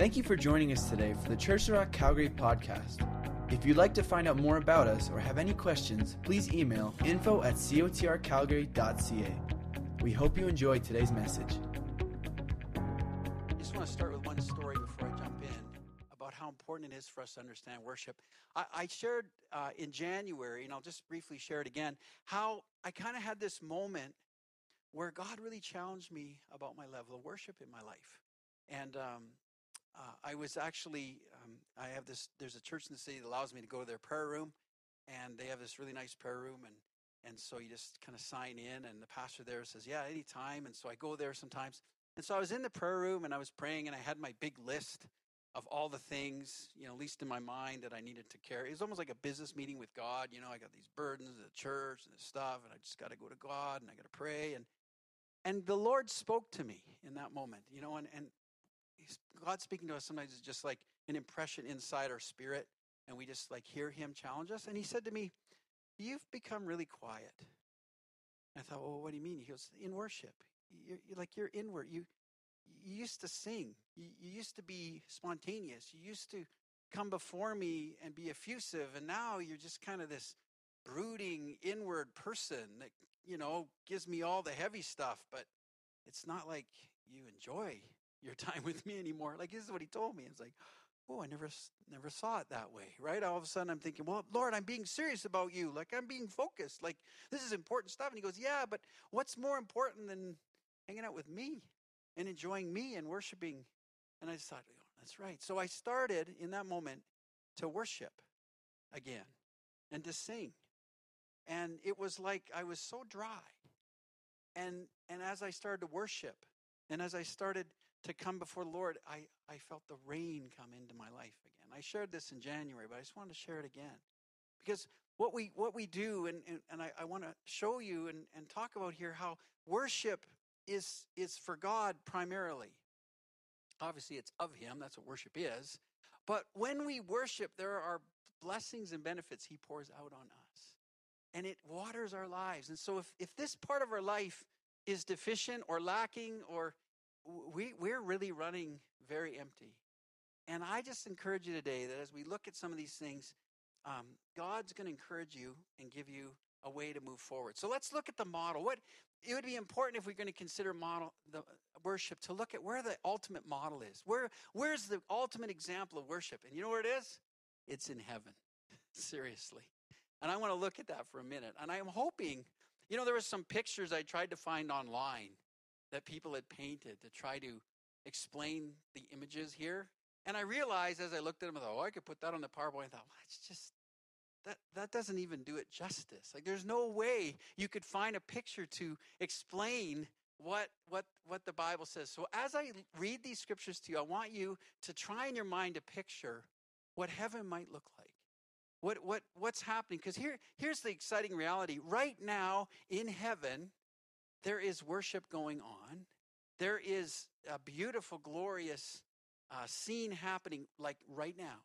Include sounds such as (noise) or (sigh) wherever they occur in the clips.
Thank you for joining us today for the Church of Rock Calgary podcast. If you'd like to find out more about us or have any questions, please email info at cotrcalgary.ca. We hope you enjoy today's message. I just want to start with one story before I jump in about how important it is for us to understand worship. I, I shared uh, in January, and I'll just briefly share it again, how I kind of had this moment where God really challenged me about my level of worship in my life. And um, uh, I was actually, um, I have this, there's a church in the city that allows me to go to their prayer room, and they have this really nice prayer room. And, and so you just kind of sign in, and the pastor there says, Yeah, anytime. And so I go there sometimes. And so I was in the prayer room and I was praying, and I had my big list of all the things, you know, at least in my mind that I needed to carry. It was almost like a business meeting with God. You know, I got these burdens the church and this stuff, and I just got to go to God and I got to pray. And and the Lord spoke to me in that moment, you know, and, and God speaking to us sometimes is just like an impression inside our spirit, and we just like hear Him challenge us. And He said to me, You've become really quiet. I thought, Well, what do you mean? He goes, In worship. You're, you're like you're inward. You you used to sing. You, you used to be spontaneous. You used to come before me and be effusive, and now you're just kind of this brooding inward person that you know gives me all the heavy stuff, but it's not like you enjoy your time with me anymore. Like this is what he told me. It's like, oh, I never never saw it that way, right? All of a sudden, I'm thinking, well, Lord, I'm being serious about you. Like I'm being focused. Like this is important stuff. And he goes, yeah, but what's more important than hanging out with me and enjoying me and worshiping? And I decided, oh, that's right. So I started in that moment to worship again and to sing. And it was like I was so dry. And and as I started to worship and as I started to come before the Lord, I, I felt the rain come into my life again. I shared this in January, but I just wanted to share it again. Because what we what we do, and, and, and I, I want to show you and, and talk about here how worship is is for God primarily. Obviously, it's of Him, that's what worship is. But when we worship, there are blessings and benefits He pours out on us. And it waters our lives. And so if, if this part of our life is deficient or lacking or we, we're really running very empty. And I just encourage you today that as we look at some of these things, um, God's going to encourage you and give you a way to move forward. So let's look at the model. What it would be important if we're going to consider model the worship to look at where the ultimate model is. Where where's the ultimate example of worship? And you know where it is? It's in heaven. (laughs) Seriously. And I want to look at that for a minute. And I'm hoping, you know, there were some pictures I tried to find online that people had painted to try to explain the images here. And I realized as I looked at them, I thought, oh, I could put that on the PowerPoint. I thought, well, it's just that that doesn't even do it justice. Like there's no way you could find a picture to explain what what what the Bible says. So as I read these scriptures to you, I want you to try in your mind to picture what heaven might look like. What what what's happening? Because here here's the exciting reality. Right now in heaven, there is worship going on. There is a beautiful, glorious uh, scene happening like right now.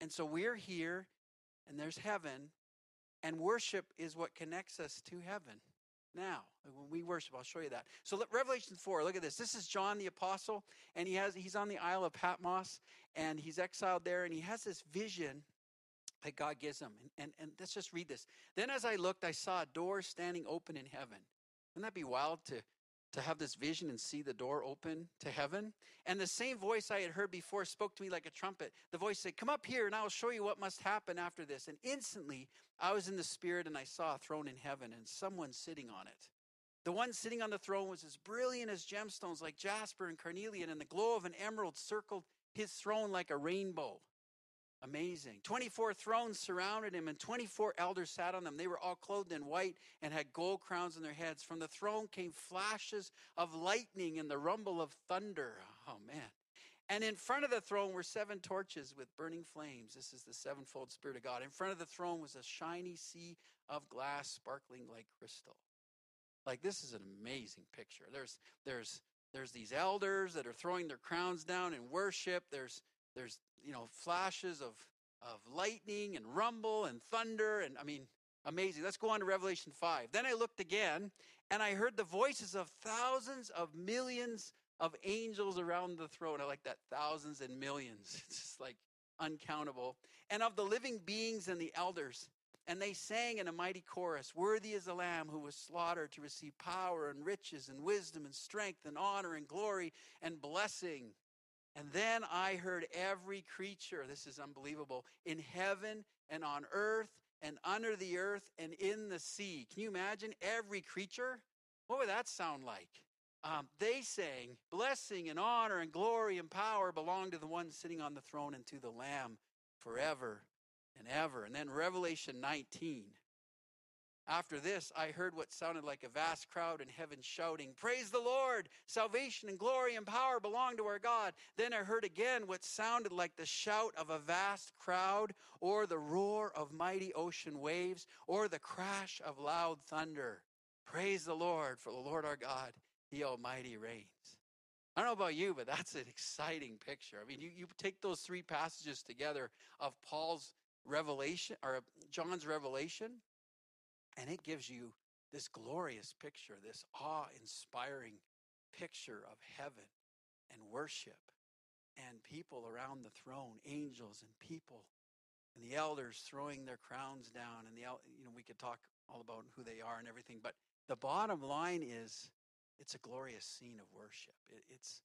And so we're here, and there's heaven, and worship is what connects us to heaven. Now, when we worship, I'll show you that. So Revelation 4, look at this. This is John the apostle, and he has he's on the Isle of Patmos, and he's exiled there, and he has this vision that God gives him. And, and, and let's just read this. Then as I looked, I saw a door standing open in heaven. Wouldn't that be wild to, to have this vision and see the door open to heaven? And the same voice I had heard before spoke to me like a trumpet. The voice said, Come up here and I will show you what must happen after this. And instantly I was in the spirit and I saw a throne in heaven and someone sitting on it. The one sitting on the throne was as brilliant as gemstones like jasper and carnelian, and the glow of an emerald circled his throne like a rainbow. Amazing. 24 thrones surrounded him, and 24 elders sat on them. They were all clothed in white and had gold crowns on their heads. From the throne came flashes of lightning and the rumble of thunder. Oh, man. And in front of the throne were seven torches with burning flames. This is the sevenfold Spirit of God. In front of the throne was a shiny sea of glass sparkling like crystal. Like this is an amazing picture. There's there's there's these elders that are throwing their crowns down in worship. There's there's you know flashes of of lightning and rumble and thunder and I mean amazing. Let's go on to Revelation 5. Then I looked again and I heard the voices of thousands of millions of angels around the throne. I like that thousands and millions. (laughs) It's just like uncountable. And of the living beings and the elders. And they sang in a mighty chorus Worthy is the Lamb who was slaughtered to receive power and riches and wisdom and strength and honor and glory and blessing. And then I heard every creature, this is unbelievable, in heaven and on earth and under the earth and in the sea. Can you imagine every creature? What would that sound like? Um, they sang, Blessing and honor and glory and power belong to the one sitting on the throne and to the Lamb forever and ever. And then Revelation 19. After this, I heard what sounded like a vast crowd in heaven shouting, Praise the Lord! Salvation and glory and power belong to our God. Then I heard again what sounded like the shout of a vast crowd, or the roar of mighty ocean waves, or the crash of loud thunder. Praise the Lord, for the Lord our God, He Almighty reigns. I don't know about you, but that's an exciting picture. I mean, you, you take those three passages together of Paul's revelation, or John's revelation, and it gives you this glorious picture, this awe inspiring picture of heaven and worship and people around the throne, angels and people, and the elders throwing their crowns down. And the, you know, we could talk all about who they are and everything, but the bottom line is it's a glorious scene of worship. It, it's,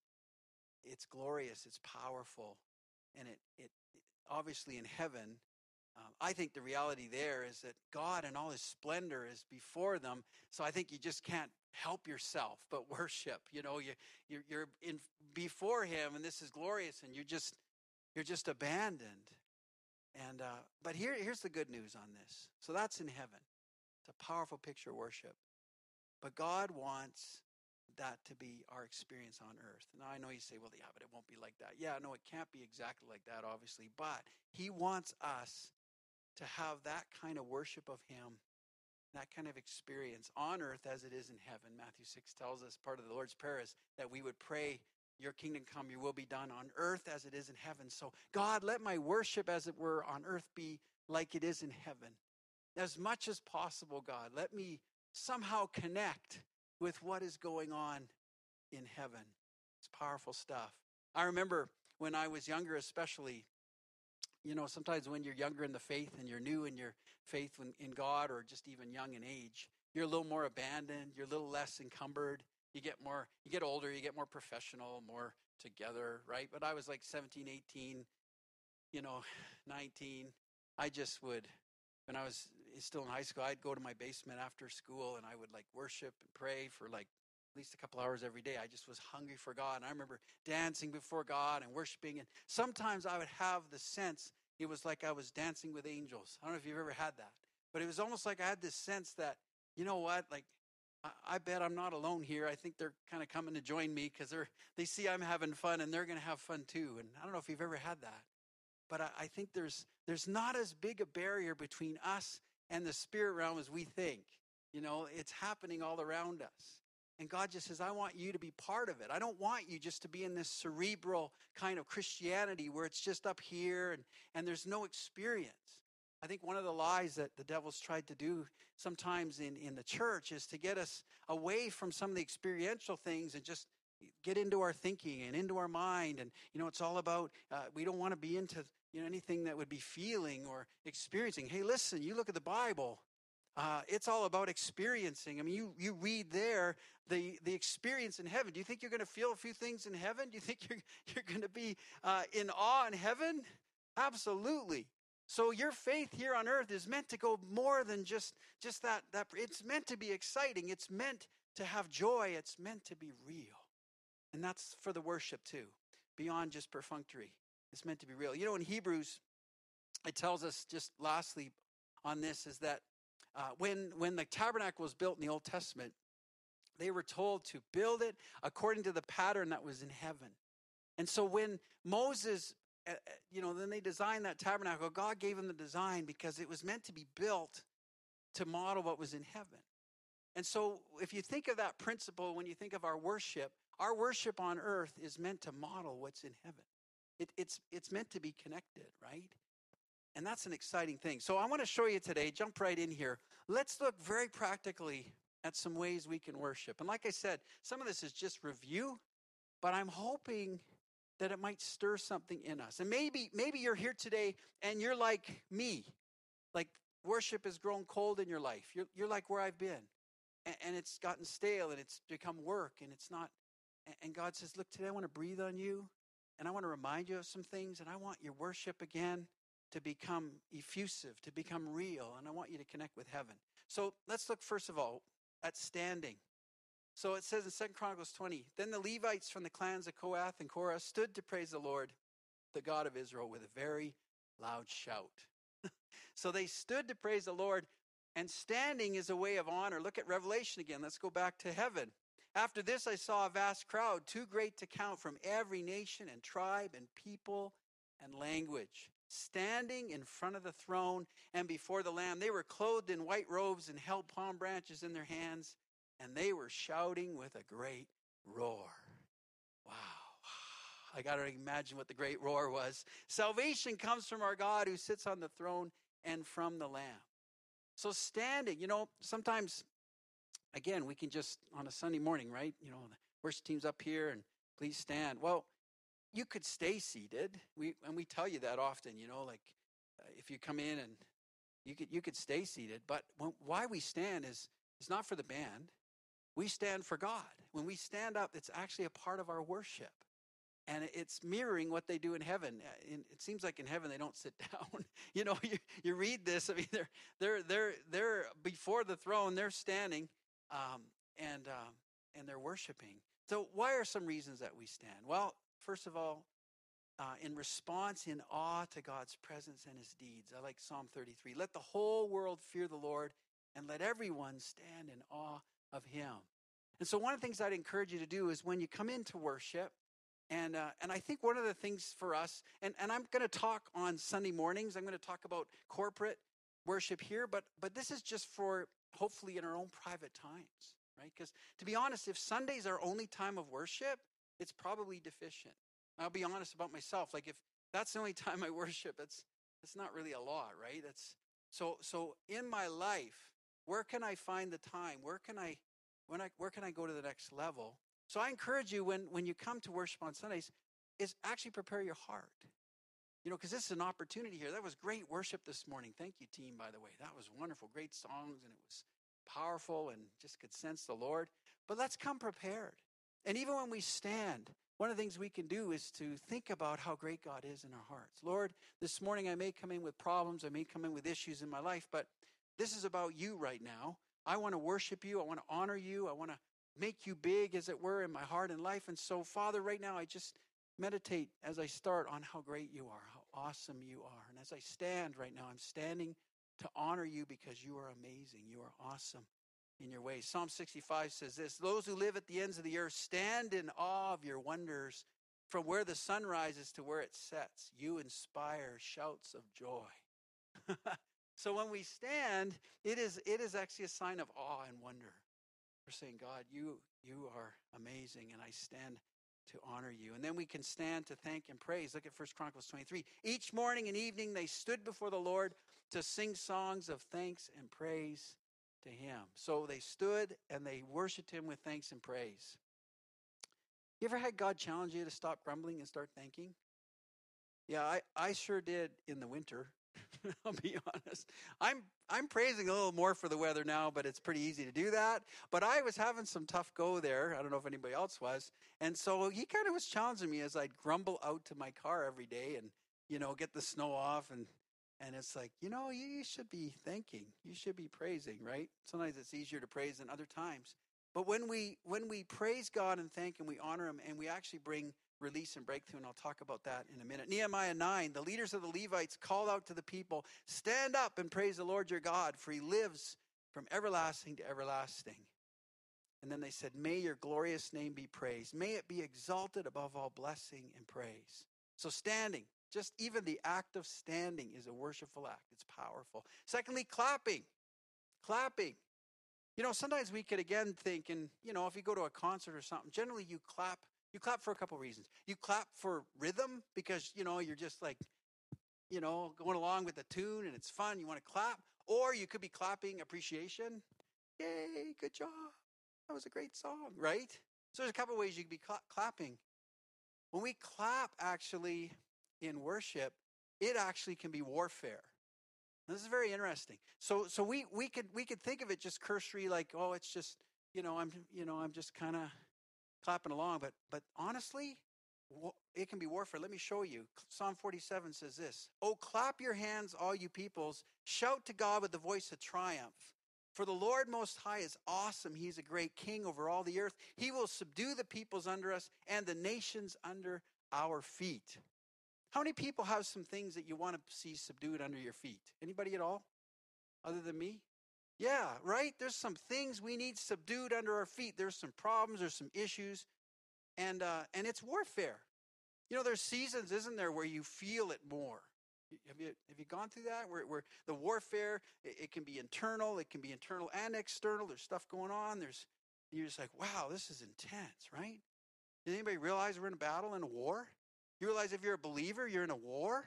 it's glorious, it's powerful, and it, it, it obviously in heaven, um, I think the reality there is that God and all his splendor is before them. So I think you just can't help yourself but worship. You know, you, you're, you're in before him and this is glorious and you're just, you're just abandoned. And, uh, but here, here's the good news on this. So that's in heaven. It's a powerful picture of worship. But God wants that to be our experience on earth. Now, I know you say, well, yeah, but it won't be like that. Yeah, no, it can't be exactly like that, obviously. But He wants us to have that kind of worship of Him, that kind of experience on earth as it is in heaven. Matthew 6 tells us part of the Lord's Prayer is that we would pray, Your kingdom come, your will be done on earth as it is in heaven. So, God, let my worship, as it were, on earth be like it is in heaven. As much as possible, God, let me somehow connect with what is going on in heaven. It's powerful stuff. I remember when I was younger, especially, you know, sometimes when you're younger in the faith and you're new in your faith in God or just even young in age, you're a little more abandoned, you're a little less encumbered. You get more, you get older, you get more professional, more together, right? But I was like 17, 18, you know, (sighs) 19. I just would, when I was eh, still in high school, I'd go to my basement after school and I would like worship and pray for like least a couple hours every day. I just was hungry for God. And I remember dancing before God and worshiping. And sometimes I would have the sense it was like I was dancing with angels. I don't know if you've ever had that, but it was almost like I had this sense that, you know what, like, I, bet I'm not alone here. I think they're kind of coming to join me because they're they see I'm having fun and they're going to have fun too. And I don't know if you've ever had that, but I, I think there's there's not as big a barrier between us and the spirit realm as we think. You know, it's happening all around us. And God just says, I want you to be part of it. I don't want you just to be in this cerebral kind of Christianity where it's just up here and, and there's no experience. I think one of the lies that the devil's tried to do sometimes in, in the church is to get us away from some of the experiential things and just get into our thinking and into our mind. And, you know, it's all about, uh, we don't want to be into you know, anything that would be feeling or experiencing. Hey, listen, you look at the Bible. Uh, it's all about experiencing. I mean, you, you read there the, the experience in heaven. Do you think you're going to feel a few things in heaven? Do you think (laughs) you're, you're going to be uh, in awe in heaven? Absolutely. So your faith here on earth is meant to go more than just, just that, that. It's meant to be exciting. It's meant to have joy. It's meant to be real. And that's for the worship too, beyond just perfunctory. It's meant to be real. You know, in Hebrews, it tells us just lastly on this is that uh, when when the tabernacle was built in the Old Testament, they were told to build it according to the pattern that was in heaven. And so when Moses, uh, uh you know, then they designed that tabernacle, God gave them the design because it was meant to be built to model what was in heaven. And so if you think of that principle when you think of our worship, our worship on earth is meant to model what's in heaven. It, it's, it's meant to be connected, right? And that's an exciting thing. So I want to show you today, jump right in here. Let's look very practically at some ways we can worship. And like I said, some of this is just review. but I'm hoping that it might stir something in us. And maybe maybe you're here today and you're like me. Like worship has grown cold in your life. You're you're like where I've been. And, and it's gotten stale and it's become work and it's not and God says, "Look, today I want to breathe on you and I want to remind you of some things and I want your worship again to become effusive, to become real, and I want you to connect with heaven." So, let's look first of all at standing. So it says in Second Chronicles 20, then the Levites from the clans of Kohath and Korah stood to praise the Lord, the God of Israel, with a very loud shout. (laughs) so they stood to praise the Lord, and standing is a way of honor. Look at Revelation again. Let's go back to heaven. After this, I saw a vast crowd, too great to count, from every nation and tribe and people and language, standing in front of the throne and before the Lamb. They were clothed in white robes and held palm branches in their hands and they were shouting with a great roar. Wow. (sighs) I got to imagine what the great roar was. Salvation comes from our God who sits on the throne and from the Lamb. So, standing, you know, sometimes, again, we can just on a Sunday morning, right? You know, the worship team's up here and please stand. Well, you could stay seated. We and we tell you that often, you know, like uh, if you come in and you could you could stay seated, but when, why we stand is is not for the band. We stand for God. When we stand up, it's actually a part of our worship. And it's mirroring what they do in heaven. Uh, it seems like in heaven they don't sit (laughs) down. you know, you, you read this. I mean, they're they're they're they're before the throne. They're standing, um, and um, and they're worshiping. So, why are some reasons that we stand? Well, first of all, uh, in response, in awe to God's presence and His deeds. I like Psalm 33. Let the whole world fear the Lord, and let everyone stand in awe of Him. And so, one of the things I'd encourage you to do is when you come into worship, and, uh, and I think one of the things for us, and, and I'm going to talk on Sunday mornings, I'm going to talk about corporate worship here, but, but this is just for hopefully in our own private times, right? Because to be honest, if Sunday's our only time of worship, it's probably deficient. I'll be honest about myself. Like if that's the only (laughs) time I worship, it's, it's not really a lot, right? That's, so, so in my life, where can I find the time? Where can I, when I, where can I go to the next level? So I encourage you when, when you come to worship on Sundays, is actually prepare your heart. You know, because this is an opportunity here. That was great worship this morning. Thank you, team, by the way. That was wonderful. Great songs, and it was powerful and just could sense the Lord. But let's come prepared. And even when we stand, one of the things we can do is to think about how great God is in our hearts. Lord, this morning I may come in with problems, I may come in with issues in my life, but this is about you right now. I want to worship you. I want to honor you. I want to make you big, as it were, in my heart and life. And so, Father, right now, I just meditate as I start on how great you are, how awesome you are. And as I stand right now, I'm standing to honor you because you are amazing. You are awesome in your ways. Psalm 65 says this Those who live at the ends of the earth stand in awe of your wonders. From where the sun rises to where it sets, you inspire shouts of joy. (laughs) So when we stand, it is it is actually a sign of awe and wonder. We're saying, God, you you are amazing, and I stand to honor you. And then we can stand to thank and praise. Look at 1 Chronicles 23. Each morning and evening they stood before the Lord to sing songs of thanks and praise to him. So they stood and they worshiped him with thanks and praise. You ever had God challenge you to stop grumbling and start thanking? Yeah, I, I sure did in the winter. (laughs) I'll be honest. I'm I'm praising a little more for the weather now, but it's pretty easy to do that. But I was having some tough go there. I don't know if anybody else was. And so he kind of was challenging me as I'd grumble out to my car every day and, you know, get the snow off and and it's like, you know, you should be thanking. You should be praising, right? Sometimes it's easier to praise than other times. But when we when we praise God and thank and we honor him and we actually bring release and breakthrough, and I'll talk about that in a minute. Nehemiah 9, the leaders of the Levites called out to the people, Stand up and praise the Lord your God, for he lives from everlasting to everlasting. And then they said, May your glorious name be praised. May it be exalted above all blessing and praise. So, standing, just even the act of standing is a worshipful act. It's powerful. Secondly, clapping. Clapping. You know, sometimes we could again think, and, you know, if you go to a concert or something, generally you clap you clap for a couple reasons. You clap for rhythm because, you know, you're just like, you know, going along with the tune and it's fun. You want to clap. Or you could be clapping appreciation. Yay, good job. That was a great song, right? So there's a couple ways you could be cl- clapping. when we clap actually in worship, it actually can be warfare. This is very interesting. So so we we could we could think of it just cursory like oh it's just you know I'm you know I'm just kind of clapping along but but honestly it can be warfare. Let me show you. Psalm 47 says this Oh, clap your hands, all you peoples. Shout to God with the voice of triumph. For the Lord Most High is awesome. He's a great king over all the earth. He will subdue the peoples under us and the nations under our feet. How many people have some things that you want to see subdued under your feet? Anybody at all? Other than me? Yeah, right? There's some things we need subdued under our feet. There's some problems, there's some issues, and uh, and it's warfare. You know, there's seasons, isn't there, where you feel it more. Have you have you gone through that? Where where the warfare it, it can be internal, it can be internal and external. There's stuff going on. There's you're just like, wow, this is intense, right? Does anybody realize we're in a battle in a war? You realize if you're a believer, you're in a war?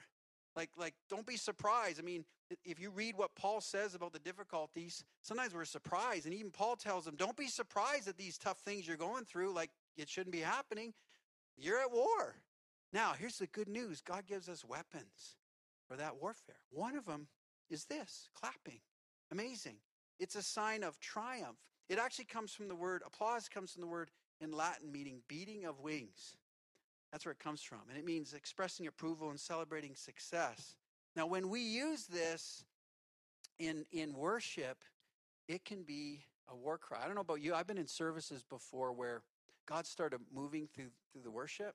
Like, like, don't be surprised. I mean, if you read what Paul says about the difficulties, sometimes we're surprised. And even Paul tells them, don't be surprised at these tough things you're going through. Like, it shouldn't be happening. You're at war. Now, here's the good news God gives us weapons for that warfare. One of them is this clapping. Amazing. It's a sign of triumph. It actually comes from the word, applause comes from the word in Latin meaning beating of wings. That's where it comes from. And it means expressing approval and celebrating success. Now, when we use this in, in worship, it can be a war cry. I don't know about you. I've been in services before where God started moving through, through the worship,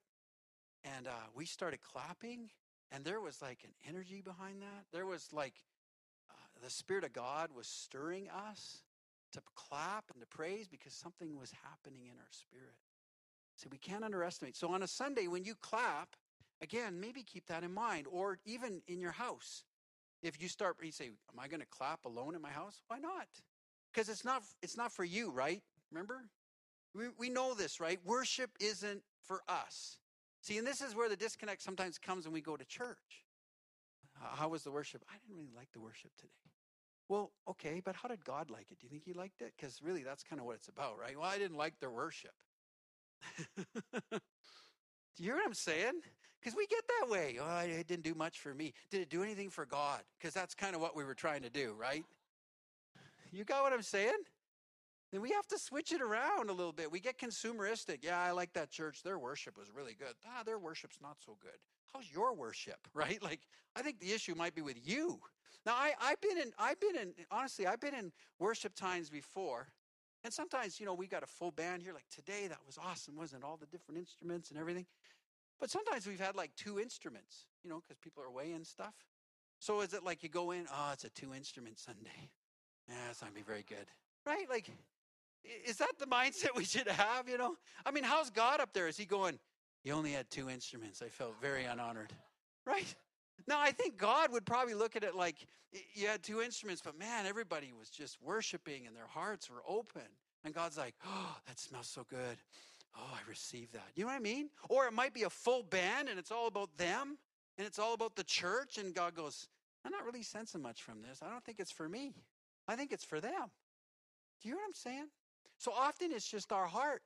and uh, we started clapping, and there was like an energy behind that. There was like uh, the Spirit of God was stirring us to clap and to praise because something was happening in our spirit. See, we can't underestimate. So on a Sunday, when you clap, again, maybe keep that in mind. Or even in your house. If you start, you say, Am I going to clap alone in my house? Why not? Because it's not it's not for you, right? Remember? We, we know this, right? Worship isn't for us. See, and this is where the disconnect sometimes comes when we go to church. How was the worship? I didn't really like the worship today. Well, okay, but how did God like it? Do you think he liked it? Because really, that's kind of what it's about, right? Well, I didn't like their worship. (laughs) do you hear what I'm saying? Because we get that way. Oh, it didn't do much for me. Did it do anything for God? Because that's kind of what we were trying to do, right? You got what I'm saying? Then we have to switch it around a little bit. We get consumeristic. Yeah, I like that church. Their worship was really good. Ah, their worship's not so good. How's your worship? (laughs) Right? Like, I think the issue might be with you. Now, I, I've been in, I've been in, honestly, I've been in worship times before and sometimes, you know, we got a full band here. Like today, that was awesome, wasn't it? All the different instruments and everything. But sometimes we've had like two instruments, you know, because people are away and stuff. So is it like you go in, oh, it's a two instrument Sunday? Yeah, it's not going to be very good. Right? Like, is that the mindset (laughs) we should have, you know? I mean, how's God up there? Is he going, you only had two instruments? I felt very unhonored. Right? Now, I think God would probably look at it like you had two instruments, but man, everybody was just worshiping and their hearts were open. And God's like, oh, that smells so good. Oh, I received that. You know what I mean? Or it might be a full band and it's all about them and it's all about the church. And God goes, I'm not really sensing much from this. I don't think it's for me. I think it's for them. Do you hear what I'm saying? So often it's just our heart.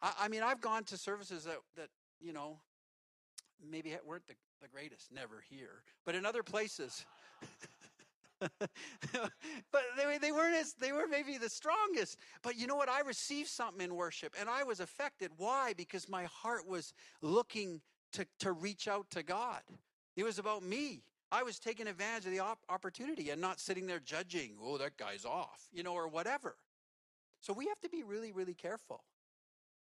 I, I mean, I've gone to services that, that you know, maybe weren't the the greatest, never here, but in other places. (laughs) but they, they weren't as they were maybe the strongest. But you know what? I received something in worship and i was affected. Why? Because my heart was looking to, to reach out to god. It was about me. I was taking advantage of the op- opportunity and not sitting there judging oh that guy's off you know or whatever. So we have to be really really careful.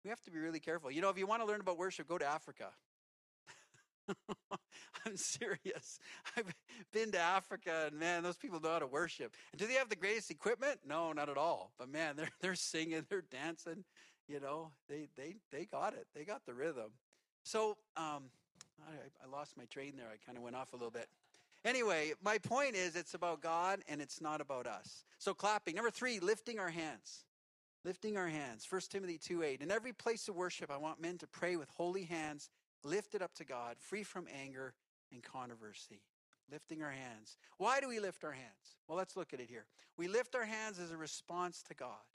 We have to be really careful. You know if you want to learn about worship go to africa (laughs) I'm serious. I've been to Africa and man, those people know how to worship. And do they have the greatest equipment? No, not at all. But man, they're (laughs) they're singing, they're dancing, you know, they they they got it. They got the rhythm. So um I, I lost my train there. I kind of went off a little bit. Anyway, my point is it's about God and it's not about us. So clapping. Number three, lifting our hands. Lifting our hands. 1 Timothy 2 8. In every place of worship, I want men to pray with holy hands lifted up to God, free from anger and controversy. Lifting our hands. Why do we lift our hands? Well, let's look at it here. We lift our hands as a response to God.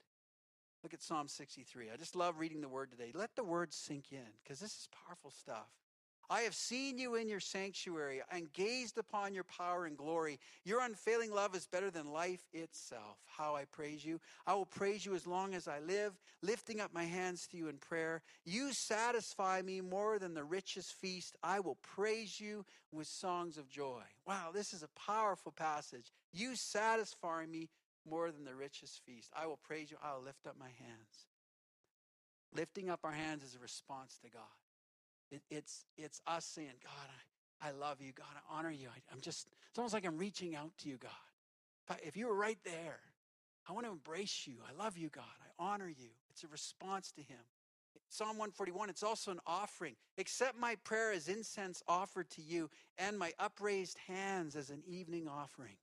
Look at Psalm 63. I just love reading the word today. Let the word sink in because this is powerful stuff. I have seen you in your sanctuary and gazed upon your power and glory. Your unfailing love is better than life itself. How I praise you. I will praise you as long as I live, lifting up my hands to you in prayer. You satisfy me more than the richest feast. I will praise you with songs of joy. Wow, this is a powerful passage. You satisfy me more than the richest feast. I will praise you. I will lift up my hands. Lifting up our hands is a response to God. It, it's, it's us saying, God, I, I love you. God, I honor you. I, I'm just, it's almost like I'm reaching out to you, God. If, if you were right there, I want to embrace you. I love you, God. I honor you. It's a response to Him. Psalm 141, it's also an offering. Accept my prayer as incense offered to you and my upraised hands as an evening offering.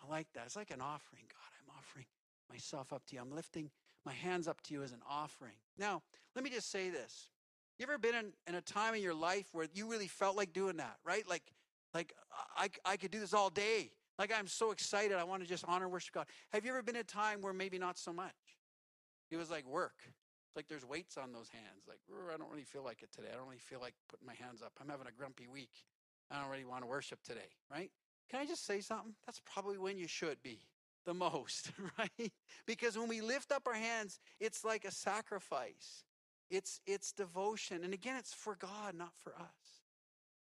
I like that. It's like an offering. God, I'm offering myself up to you. I'm lifting my hands up to you as an offering. Now, let me just say this. You ever been in, in a time in your life where you really felt like doing that, right? Like, like I, I could do this all day. Like I'm so excited. I want to just honor worship God. Have you ever been in a time where maybe not so much? It was like work. It's like there's weights on those hands. Like, I don't really feel like it today. I don't really feel like putting my hands up. I'm having a grumpy week. I don't really want to worship today, right? Can I just say something? That's probably when you should be the most, (laughs) right? Because when we lift up our hands, it's like a sacrifice. It's it's devotion. And again, it's for God, not for us.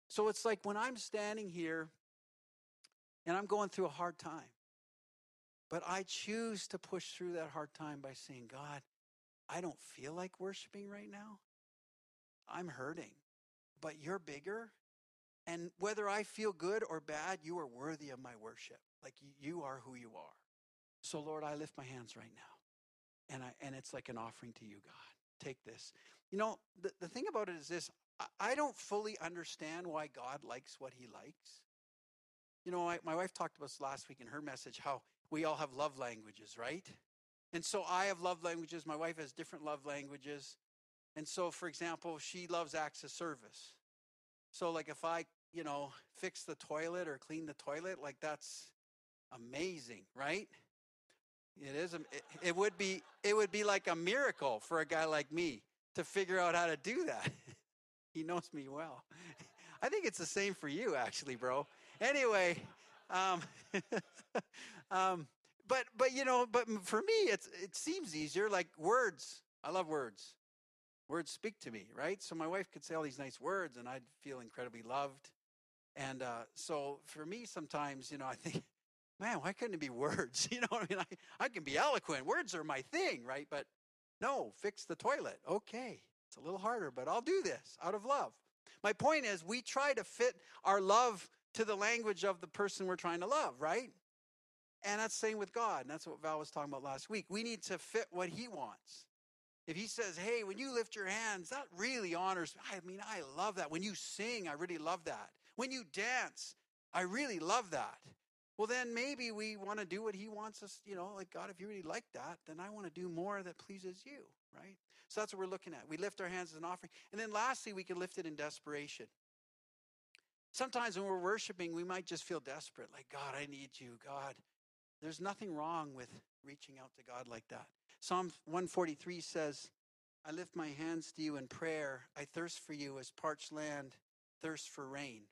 So it's like when I'm standing here and I'm going through a hard time, but I choose to push through that hard time by saying, God, I don't feel like worshiping right now. I'm hurting, but you're bigger. And whether I feel good or bad, you are worthy of my worship. Like you are who you are. So, Lord, I lift my hands right now. And, I, and it's like an offering to you, God take this. You know, the, the thing about it is this I don't fully understand why God likes what he likes. You know, I, my wife talked about us last week in her message how we all have love languages, right? And so I have love languages. My wife has different love languages. And so, for example, she loves acts of service. So, like, if I, you know, fix the toilet or clean the toilet, like, that's amazing, right? It is. It, it would be. It would be like a miracle for a guy like me to figure out how to do that. (laughs) he knows me well. (laughs) I think it's the same for you, actually, bro. Anyway, um, (laughs) um, but but you know, but for me, it's it seems easier. Like words, I love words. Words speak to me, right? So my wife could say all these nice words, and I'd feel incredibly loved. And uh, so for me, sometimes, you know, I think man, why couldn't it be words? (laughs) You know what I mean? I, I can be eloquent. Words are my thing, right? But no, fix the toilet. Okay. It's a little harder, but I'll do this out of love. My point is, we try to fit our love to the language of the person we're trying to love, right? And that's the same with God. And that's what Val was talking about last week. We need to fit what He wants. If He says, hey, when you lift your hands, that really honors me. I mean, I love that. When you sing, I really love that. When you dance, I really love that well, then maybe we want to do what he wants us, you know, like, God, if you really like that, then I want to do more that pleases you, right? So that's what we're looking at. We lift our hands as an offering. And then lastly, we can lift it in desperation. Sometimes when we're worshiping, we might just feel desperate, like, God, I need you. God, there's nothing wrong with reaching out to God like that. Psalm 143 says, I lift my hands to you in prayer. I thirst for you as parched land thirsts for rain.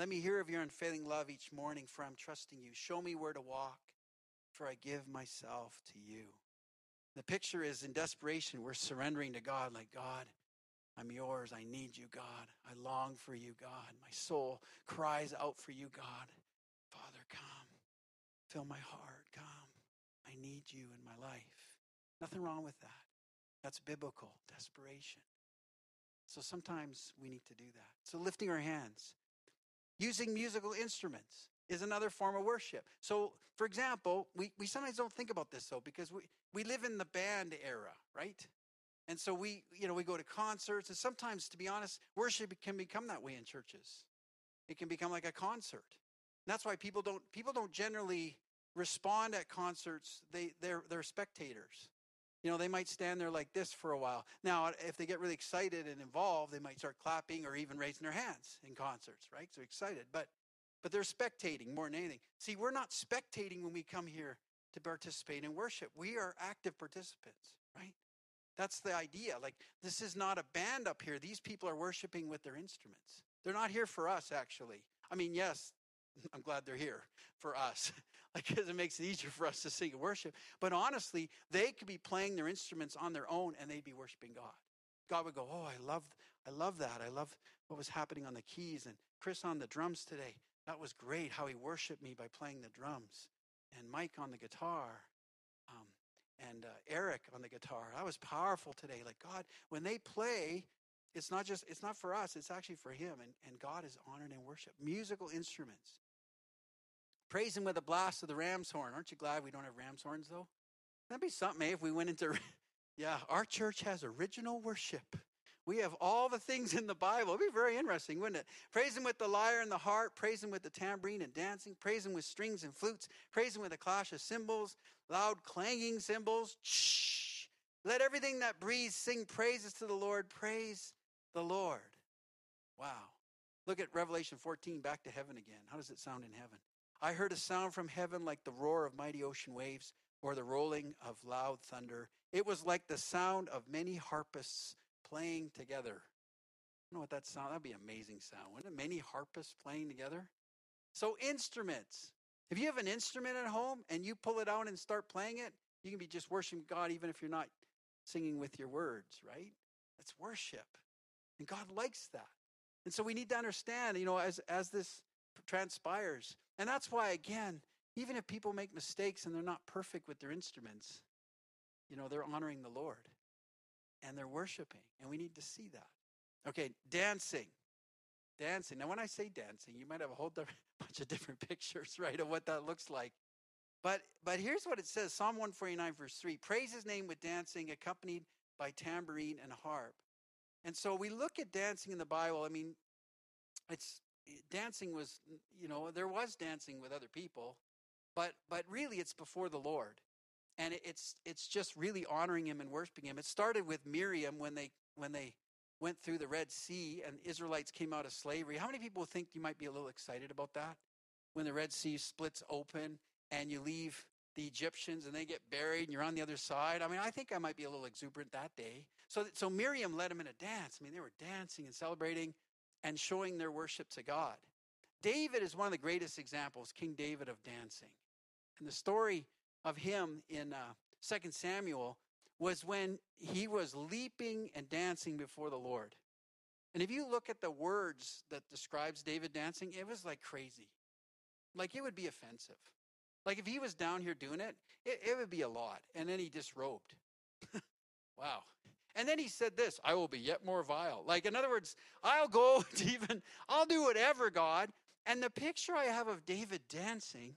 Let me hear of your unfailing love each morning, for I'm trusting you. Show me where to walk, for I give myself to you. The picture is in desperation, we're surrendering to God, like, God, I'm yours. I need you, God. I long for you, God. My soul cries out for you, God. Father, come. Fill my heart. Come. I need you in my life. Nothing wrong with that. That's biblical desperation. So sometimes we need to do that. So lifting our hands. Using musical instruments is another form of worship. So, for example, we, we sometimes don't think about this though, because we, we live in the band era, right? And so we, you know, we go to concerts, and sometimes, to be honest, worship can become that way in churches. It can become like a concert. And that's why people don't people don't generally respond at concerts. They they're they're spectators. You know, they might stand there like this for a while. Now, if they get really excited and involved, they might start clapping or even raising their hands in concerts, right? So excited. But but they're spectating more than anything. See, we're not spectating when we come here to participate in worship. We are active participants, right? That's the idea. Like, this is not a band up here. These people are worshiping with their instruments. They're not here for us, actually. I mean, yes, (laughs) I'm glad they're here for us, (laughs) because it makes it easier for us to sing and worship. But honestly, they could be playing their instruments on their own, and they'd be worshiping God. God would go, "Oh, I love, I love that. I love what was happening on the keys and Chris on the drums today. That was great. How he worshiped me by playing the drums, and Mike on the guitar, um, and uh, Eric on the guitar. That was powerful today. Like God, when they play, it's not just it's not for us it's actually for him and, and god is honored and worship. Musical instruments. Praise him with a blast of the ram's horn. Aren't you glad we don't have ram's horns though? That'd be something eh, if we went into (laughs) yeah our church has original worship. We have all the things in the bible. It'd be very interesting wouldn't it? Praise him with the lyre and the harp. Praise him with the tambourine and dancing. Praise him with strings and flutes. Praise him with a clash of cymbals loud clanging cymbals. Shh. let everything that breathes sing praises to the lord. Praise the Lord. Wow. Look at Revelation 14, back to heaven again. How does it sound in heaven? I heard a sound from heaven like the roar of mighty ocean waves or the rolling of loud thunder. It was like the sound of many harpists playing together. I don't know what that sound. That'd be an amazing sound. Wouldn't it? Many harpists playing together. So instruments. If you have an instrument at home and you pull it out and start playing it, you can be just worshiping God even if you're not singing with your words, right? That's worship. And God likes that. And so we need to understand, you know, as, as this transpires. And that's why, again, even if people make mistakes and they're not perfect with their instruments, you know, they're honoring the Lord and they're worshiping. And we need to see that. Okay, dancing. Dancing. Now, when I say dancing, you might have a whole (laughs) bunch of different pictures, right, of what that looks like. But but here's what it says Psalm 149, verse 3 Praise his name with dancing, accompanied by tambourine and harp. And so we look at dancing in the Bible. I mean, it's eh, dancing was, you know, there was dancing with other people, but but really it's before the Lord. And it's it's just really honoring him and worshiping him. It started with Miriam when they when they went through the Red Sea and Israelites came out of slavery. How many people think you might be a little excited about that? When the Red Sea splits open and you leave the Egyptians and they get buried and you're on the other side. I mean, I think I might be a little exuberant that day. So, so Miriam led them in a dance. I mean, they were dancing and celebrating and showing their worship to God. David is one of the greatest examples, King David of dancing. And the story of him in uh, 2 Samuel was when he was leaping and dancing before the Lord. And if you look at the words that describes David dancing, it was like crazy. Like it would be offensive. Like if he was down here doing it, it, it would be a lot. And then he disrobed. (laughs) wow. And then he said this, I will be yet more vile. Like, in other words, I'll go (laughs) to even, I'll do whatever, God. And the picture I have of David dancing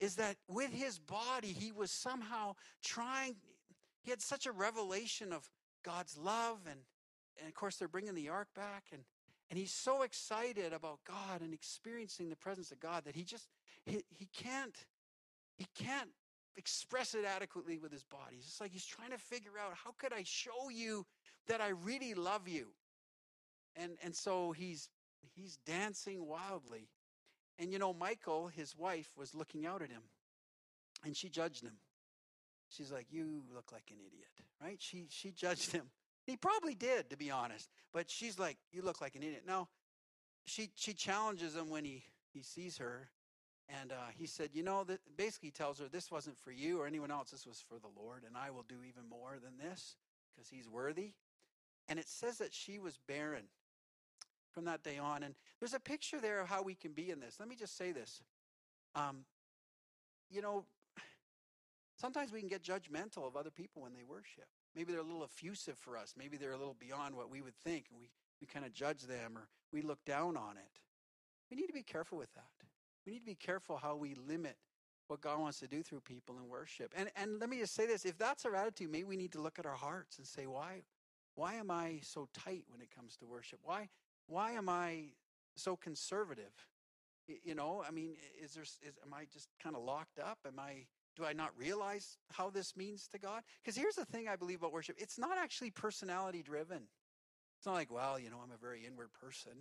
is that with his body, he was somehow trying, he had such a revelation of God's love. And, and of course, they're bringing the ark back. And, and he's so excited about God and experiencing the presence of God that he just, he, he can't he can't express it adequately with his body. It's like he's trying to figure out how could I show you that I really love you? And and so he's he's dancing wildly. And you know, Michal, his wife, was looking out at him and she judged him. She's like, You look like an idiot, right? She she judged him. He probably did, to be honest. But she's like, You look like an idiot. Now, she she challenges him when he he sees her and uh, he said, You know, that basically tells her, This wasn't for you or anyone else. This was for the Lord, and I will do even more than this because he's worthy. And it says that she was barren from that day on. And there's a picture there of how we can be in this. Let me just say this. Um, you know, sometimes we can get judgmental of other people when they worship. Maybe they're a little effusive for us. Maybe they're a little beyond what we would think, and we, we kind of judge them or we look down on it. We need to be careful with that. We need to be careful how we limit what God wants to do through people in worship. And and let me just say this, if that's our attitude, maybe we need to look at our hearts and say, why why am I so tight when it comes to worship? Why why am I so conservative? You know, I mean, is there is am I just kind of locked up? Am I do I not realize how this means to God? Because here's the thing I believe about worship. It's not actually personality driven. It's not like, well, you know, I'm a very inward person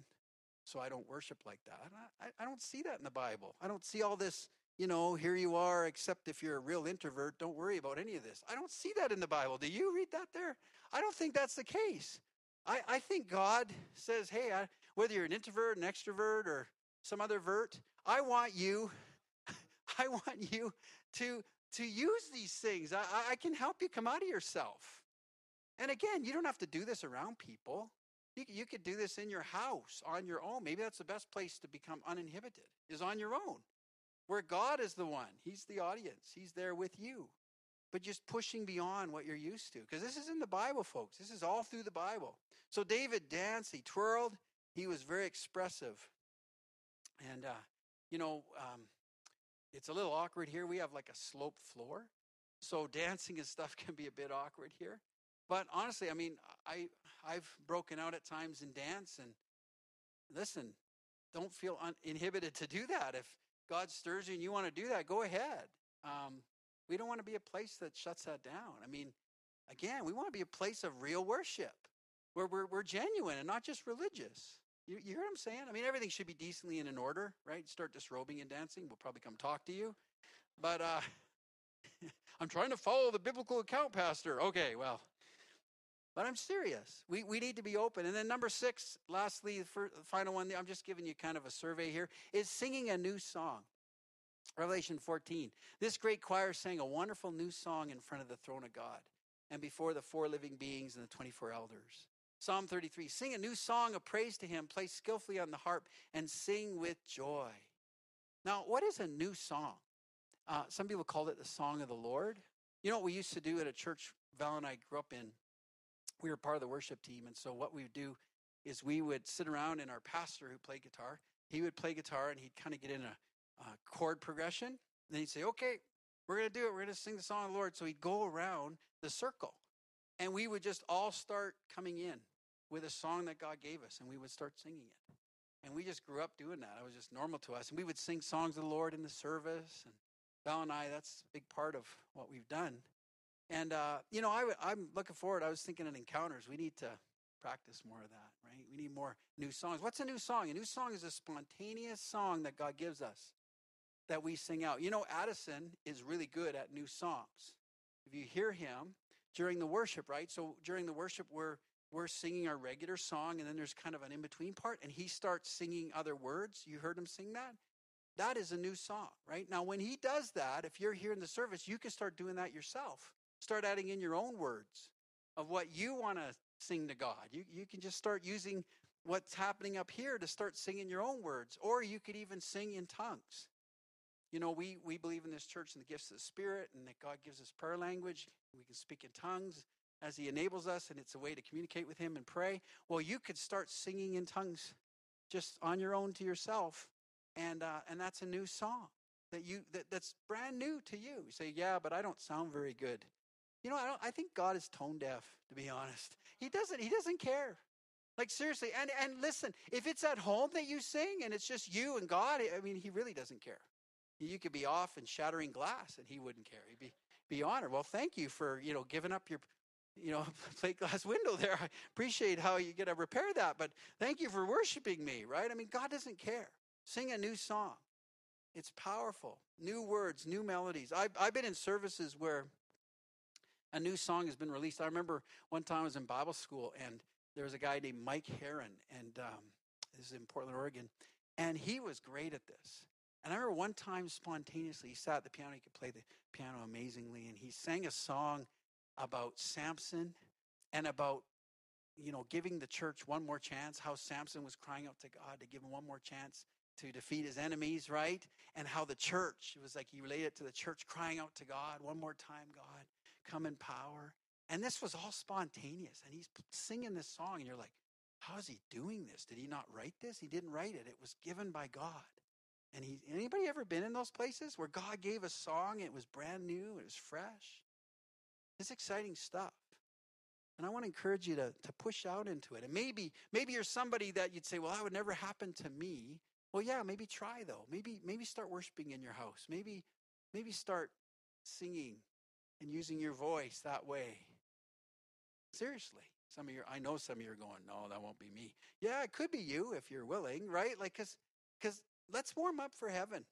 so I don't worship like that. I, I don't see that in the Bible. I don't see all this you know, here you are, except if you're a real introvert, don't worry about any of this. I don't see that in the Bible. Do you read that there? I don't think that's the case. I, I think God says, hey, I, whether you're an introvert, an extrovert, or some other vert, I want you, (laughs) I want you to, to use these things. I, I can help you come out of yourself. And again, you don't have to do this around people. You, you could do this in your house on your own. Maybe that's the best place to become uninhibited, is on your own where God is the one. He's the audience, He's there with you. But just pushing beyond what you're used to. Because this is in the Bible, folks. This is all through the Bible. So David danced, he twirled, he was very expressive. And, uh, you know, um, it's a little awkward here. We have like a sloped floor. So dancing and stuff (laughs) can be a bit awkward here. But honestly, I mean, I, I've broken out at times in dance. And listen, don't feel uninhibited to do that. If God stirs you and you want to do that, go ahead. Um, we don't want to be a place that shuts that down. I mean, again, we want to be a place of real worship where we're, we're genuine and not just religious. You, you hear what I'm saying? I mean, everything should be decently and in order, right? Start disrobing and dancing. We'll probably come talk to you. But uh, (laughs) I'm trying to follow the biblical account, Pastor. Okay, well, but I'm serious. We, we need to be open. And then number six, lastly, the, first, the final one, I'm just giving you kind of a survey here, is singing a new song. Revelation 14. This great choir sang a wonderful new song in front of the throne of God and before the four living beings and the 24 elders. Psalm 33. Sing a new song of praise to him, play skillfully on the harp, and sing with joy. Now, what is a new song? Uh, some people call it the song of the Lord. You know what we used to do at a church Val and I grew up in? We were part of the worship team. And so what we would do is we would sit around and our pastor who played guitar, he would play guitar and he'd kind of get in a, a chord progression. And then he'd say, okay, we're going to do it. We're going to sing the song of the Lord. So he'd go around the circle and we would just all start coming in with a song that God gave us and we would start singing it. And we just grew up doing that. It was just normal to us. And we would sing songs of the Lord in the service. And Val and I, that's a big part of what we've done. And, uh, you know, I, I'm looking forward. I was thinking in encounters, we need to practice more of that, right? We need more new songs. What's a new song? A new song is a spontaneous song that God gives us that we sing out. You know, Addison is really good at new songs. If you hear him during the worship, right? So during the worship, we're we're singing our regular song, and then there's kind of an in between part, and he starts singing other words. You heard him sing that? That is a new song, right? Now, when he does that, if you're here in the service, you can start doing that yourself. Start adding in your own words of what you want to sing to God. You, you can just start using what's happening up here to start singing your own words, or you could even sing in tongues. You know, we, we believe in this church in the gifts of the Spirit and that God gives us prayer language. We can speak in tongues as He enables us, and it's a way to communicate with Him and pray. Well, you could start singing in tongues just on your own to yourself, and, uh, and that's a new song that you that, that's brand new to you. You say, Yeah, but I don't sound very good. You know, I, don't, I think God is tone deaf, to be honest. He doesn't, he doesn't care. Like seriously, and and listen, if it's at home that you sing and it's just you and God, I mean, he really doesn't care. You could be off and shattering glass, and he wouldn't care. He'd be be honored. Well, thank you for you know giving up your you know (laughs) plate glass window there. I appreciate how you get to repair that, but thank you for worshiping me. Right? I mean, God doesn't care. Sing a new song. It's powerful. New words, new melodies. I've I've been in services where a new song has been released. I remember one time I was in Bible school and there was a guy named Mike Heron, and um, this is in Portland, Oregon, and he was great at this. And I remember one time spontaneously, he sat at the piano, he could play the piano amazingly, and he sang a song about Samson and about, you know, giving the church one more chance, how Samson was crying out to God to give him one more chance to defeat his enemies, right? And how the church, it was like he related it to the church crying out to God, one more time, God come in power. And this was all spontaneous. And he's singing this song, and you're like, how is he doing this? Did he not write this? He didn't write it. It was given by God. And he anybody ever been in those places where God gave a song, it was brand new, it was fresh? It's exciting stuff. And I want to encourage you to, to push out into it. And maybe, maybe you're somebody that you'd say, Well, that would never happen to me. Well, yeah, maybe try though. Maybe maybe start worshiping in your house. Maybe maybe start singing and using your voice that way. Seriously. Some of you, I know some of you are going, no, that won't be me. Yeah, it could be you if you're willing, right? Like, cause, cause let's warm up for heaven.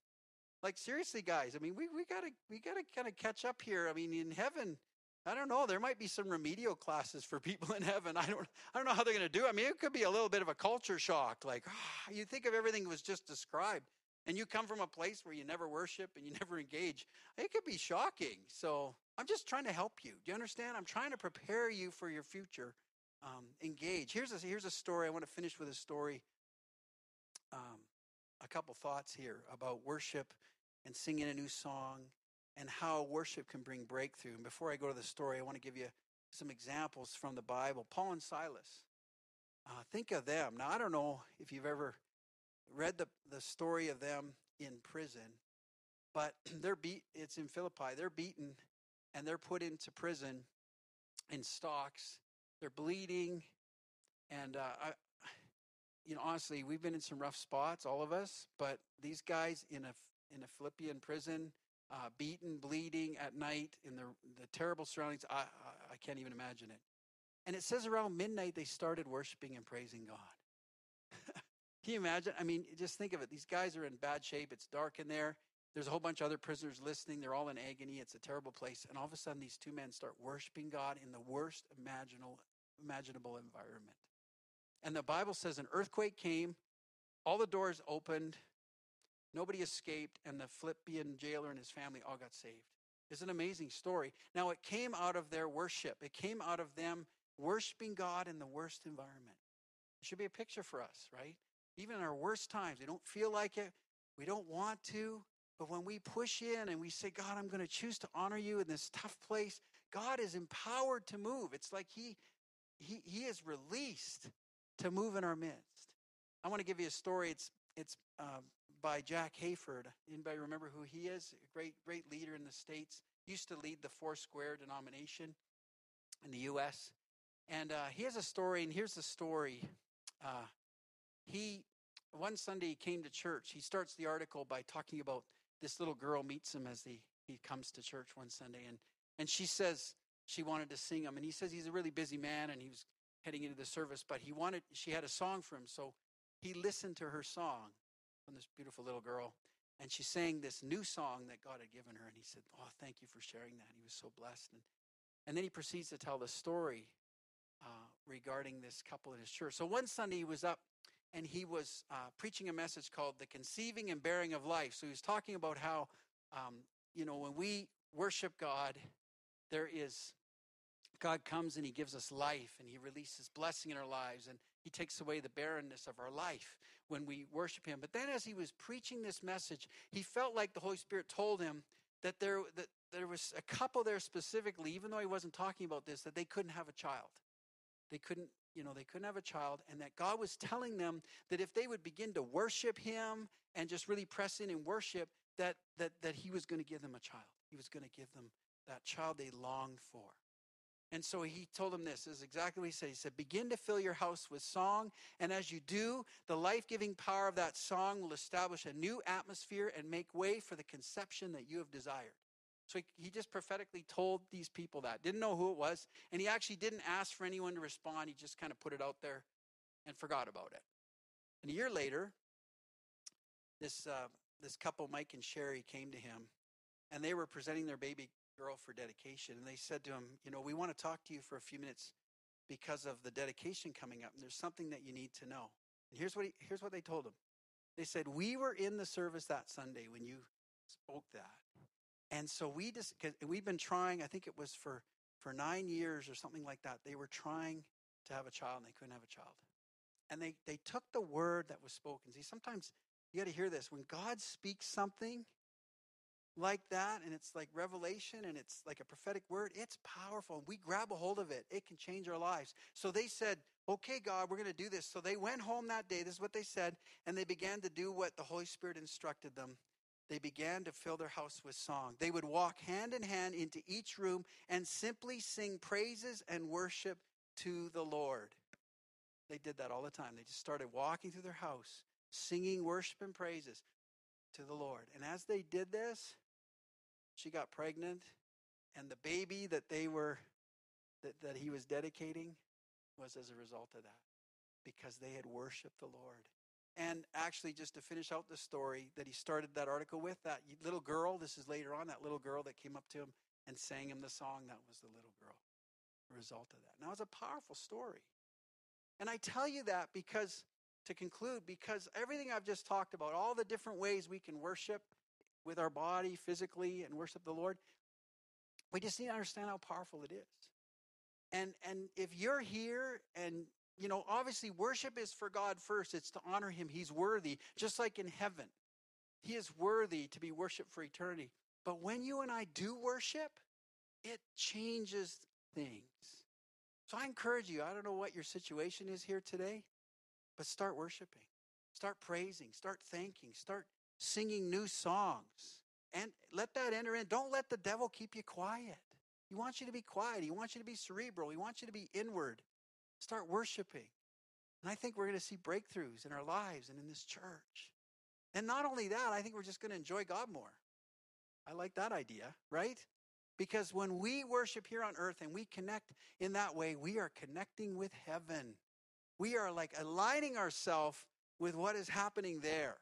Like seriously, guys. I mean, we we gotta we gotta kind of catch up here. I mean, in heaven, I don't know. There might be some remedial classes for (laughs) people in heaven. I don't I don't know how they're gonna do. I mean, it could be a little bit of a culture shock. Like oh, (sighs) you think of everything that was just described, and you come from a place where you never worship and you (laughs) never engage. It could be shocking. So I'm just trying to help you. Do you understand? I'm trying to prepare you for your future. Um, engage. Here's a here's a story. I want to finish with a story. Um, a couple thoughts here about worship and singing a new song and how worship can bring breakthrough. And before I go to the story, I want to give you some examples from the Bible. Paul and Silas. Uh, think of them. Now, I don't know if you've ever read the, the story of them in prison, but (clears throat) they're beat. It's in Philippi. They're beaten and they're put into prison in stocks. They're bleeding. And uh, I, you know, honestly, we've been in some rough spots, all of us. But these guys in a in a Philippian prison, uh, beaten, bleeding at night in the the terrible surroundings, I, I I can't even imagine it. And it says around midnight they started worshiping and praising God. (laughs) Can you imagine? I mean, just think of it. These guys are in bad shape. It's dark in there. There's a whole bunch of other prisoners listening. They're all in agony. It's a terrible place. And all of a sudden, these two men start worshiping God in the worst imaginable, imaginable environment. And the Bible says an earthquake came, all the doors opened, nobody escaped, and the Philippian jailer and his family all got saved. It's an amazing story. Now, it came out of their worship, it came out of them worshiping God in the worst environment. It should be a picture for us, right? Even in our worst times, we don't feel like it, we don't want to, but when we push in and we say, God, I'm going to choose to honor you in this tough place, God is empowered to move. It's like He He, he is released to move in our midst. I want to give you a story. It's it's um, by Jack Hayford. Anybody remember who he is? A great great leader in the states. Used to lead the Foursquare denomination in the U.S. And uh, he has a story. And here's the story. Uh, he one Sunday he came to church. He starts the article by talking about this little girl meets him as he he comes to church one Sunday, and and she says she wanted to sing him, and he says he's a really busy man, and he was heading into the service, but he wanted, she had a song for him. So he listened to her song from this beautiful little girl. And she sang this new song that God had given her. And he said, Oh, thank you for sharing that. He was so blessed. And, and then he proceeds to tell the story uh, regarding this couple in his church. So one Sunday he was up and he was uh, preaching a message called The Conceiving and Bearing of Life. So he was talking about how, um, you know, when we worship God, there is God comes and He gives us life and He releases blessing in our lives and He takes away the barrenness of our life when we worship Him. But then, as He was preaching this message, He felt like the Holy Spirit told Him that there, that there was a couple there specifically, even though He wasn't talking about this, that they couldn't have a child. They couldn't, you know, they couldn't have a child, and that God was telling them that if they would begin to worship Him and just really press in and worship, that that that He was going to give them a child. He was going to give them that child they longed for. And so he told them this, this is exactly what he said. He said, Begin to fill your house with song. And as you do, the life giving power of that song will establish a new atmosphere and make way for the conception that you have desired. So he, he just prophetically told these people that. Didn't know who it was. And he actually didn't ask for anyone to respond. He just kind of put it out there and forgot about it. And a year later, this, uh, this couple, Mike and Sherry, came to him and they were presenting their baby girl for dedication. And they said to him, You know, we want to talk to you for a few minutes because of the dedication coming up. And there's something that you need to know. And here's what, he, here's what they told him They said, We were in the service that Sunday when you spoke that. And so we just, cause we've been trying, I think it was for, for nine years or something like that. They were trying to have a child and they couldn't have a child. And they, they took the word that was spoken. See, sometimes you got to hear this. When God speaks something, like that and it's like revelation and it's like a prophetic word, it's powerful. And we grab a hold of it, it can change our lives. So they said, Okay, God, we're going to do this. So they went home that day. This is what they said. And they began to do what the Holy Spirit instructed them. They began to fill their house with song. They would walk hand in hand into each room and simply sing praises and worship to the Lord. They did that all the time. They just started walking through their house, singing worship and praises to the Lord. And as they did this, she got pregnant, and the baby that they were that, that he was dedicating was as a result of that because they had worshiped the Lord And actually, just to finish out the story that he started that article with, that little girl, this is later on, that little girl that came up to him and sang him the song, that was the little girl. The result of that. Now, it's a powerful story. And I tell you that because, to conclude, because everything I've just talked about, all the different ways we can worship with our body physically and worship the Lord, we just need to understand how powerful it is. And and if you're here and you know, obviously worship is for God first. It's to honor him. He's worthy, just like in heaven. He is worthy to be worshiped for eternity. But when you and I do worship, it changes things. So I encourage you, I don't know what your situation is here today, but start worshiping. Start praising, start thanking, start singing new songs. And let that enter in. Don't let the devil keep you quiet. He wants you to be quiet. He wants you to be cerebral. He wants you to be inward. Start worshiping. And I think we're going to see breakthroughs in our lives and in this church. And not only that, I think we're just going to enjoy God more. I like that idea, right? Because when we worship here on earth and we connect in that way, we are connecting with heaven. We are like aligning ourselves with what is happening there.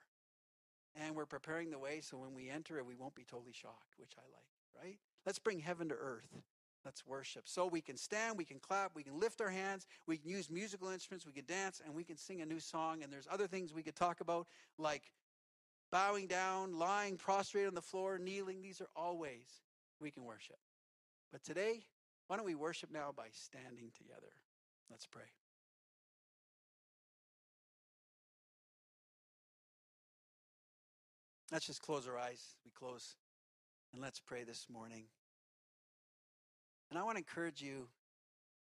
And we're preparing the way so when we enter it, we won't be totally shocked, which I like, right? Let's bring heaven to earth. Let's worship. So we can stand, we can clap, we can lift our hands, we can use musical instruments, we can dance, and we can sing a new song. And there's other things we could talk about, like bowing down, lying prostrate on the floor, kneeling. These are all ways we can worship. But today, why don't we worship now by standing together? Let's pray. Let's just close our eyes. We close and let's pray this morning. And I want to encourage you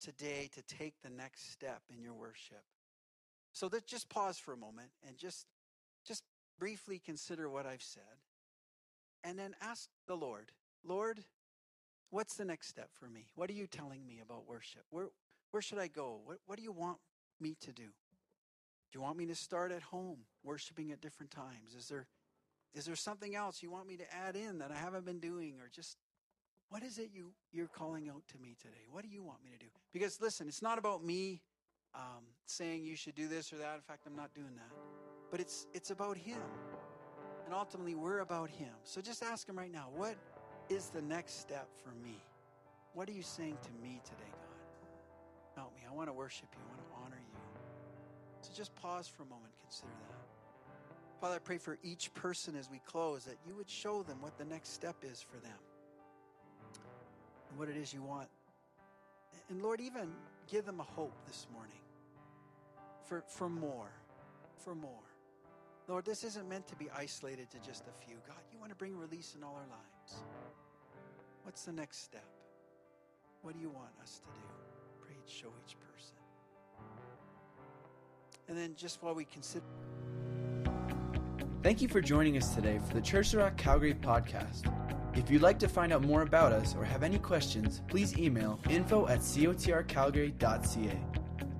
today to take the next step in your worship. So let's just pause for a moment and just just briefly consider what I've said. And then ask the Lord, Lord, what's the next step for me? What are you telling me about worship? Where where should I go? What what do you want me to do? Do you want me to start at home, worshiping at different times? Is there is there something else you want me to add in that I haven't been doing or just what is it you, you're calling out to me today? What do you want me to do? Because listen, it's not about me um, saying you should do this or that. In fact, I'm not doing that. But it's it's about Him, and ultimately we're about Him. So just ask Him right now. What is the next step for me? What are you saying to me today, God? Help me. I want to worship you. I want to honor you. So just pause for a moment. Consider that. Father, I pray for each person as we close that you would show them what the next step is for them and what it is you want. And Lord, even give them a hope this morning for, for more, for more. Lord, this isn't meant to be isolated to just a few. God, you want to bring release in all our lives. What's the next step? What do you want us to do? Pray it show each person. And then just while we consider. Thank you for joining us today for the Church of Rock Calgary podcast. If you'd like to find out more about us or have any questions, please email info at cotrcalgary.ca.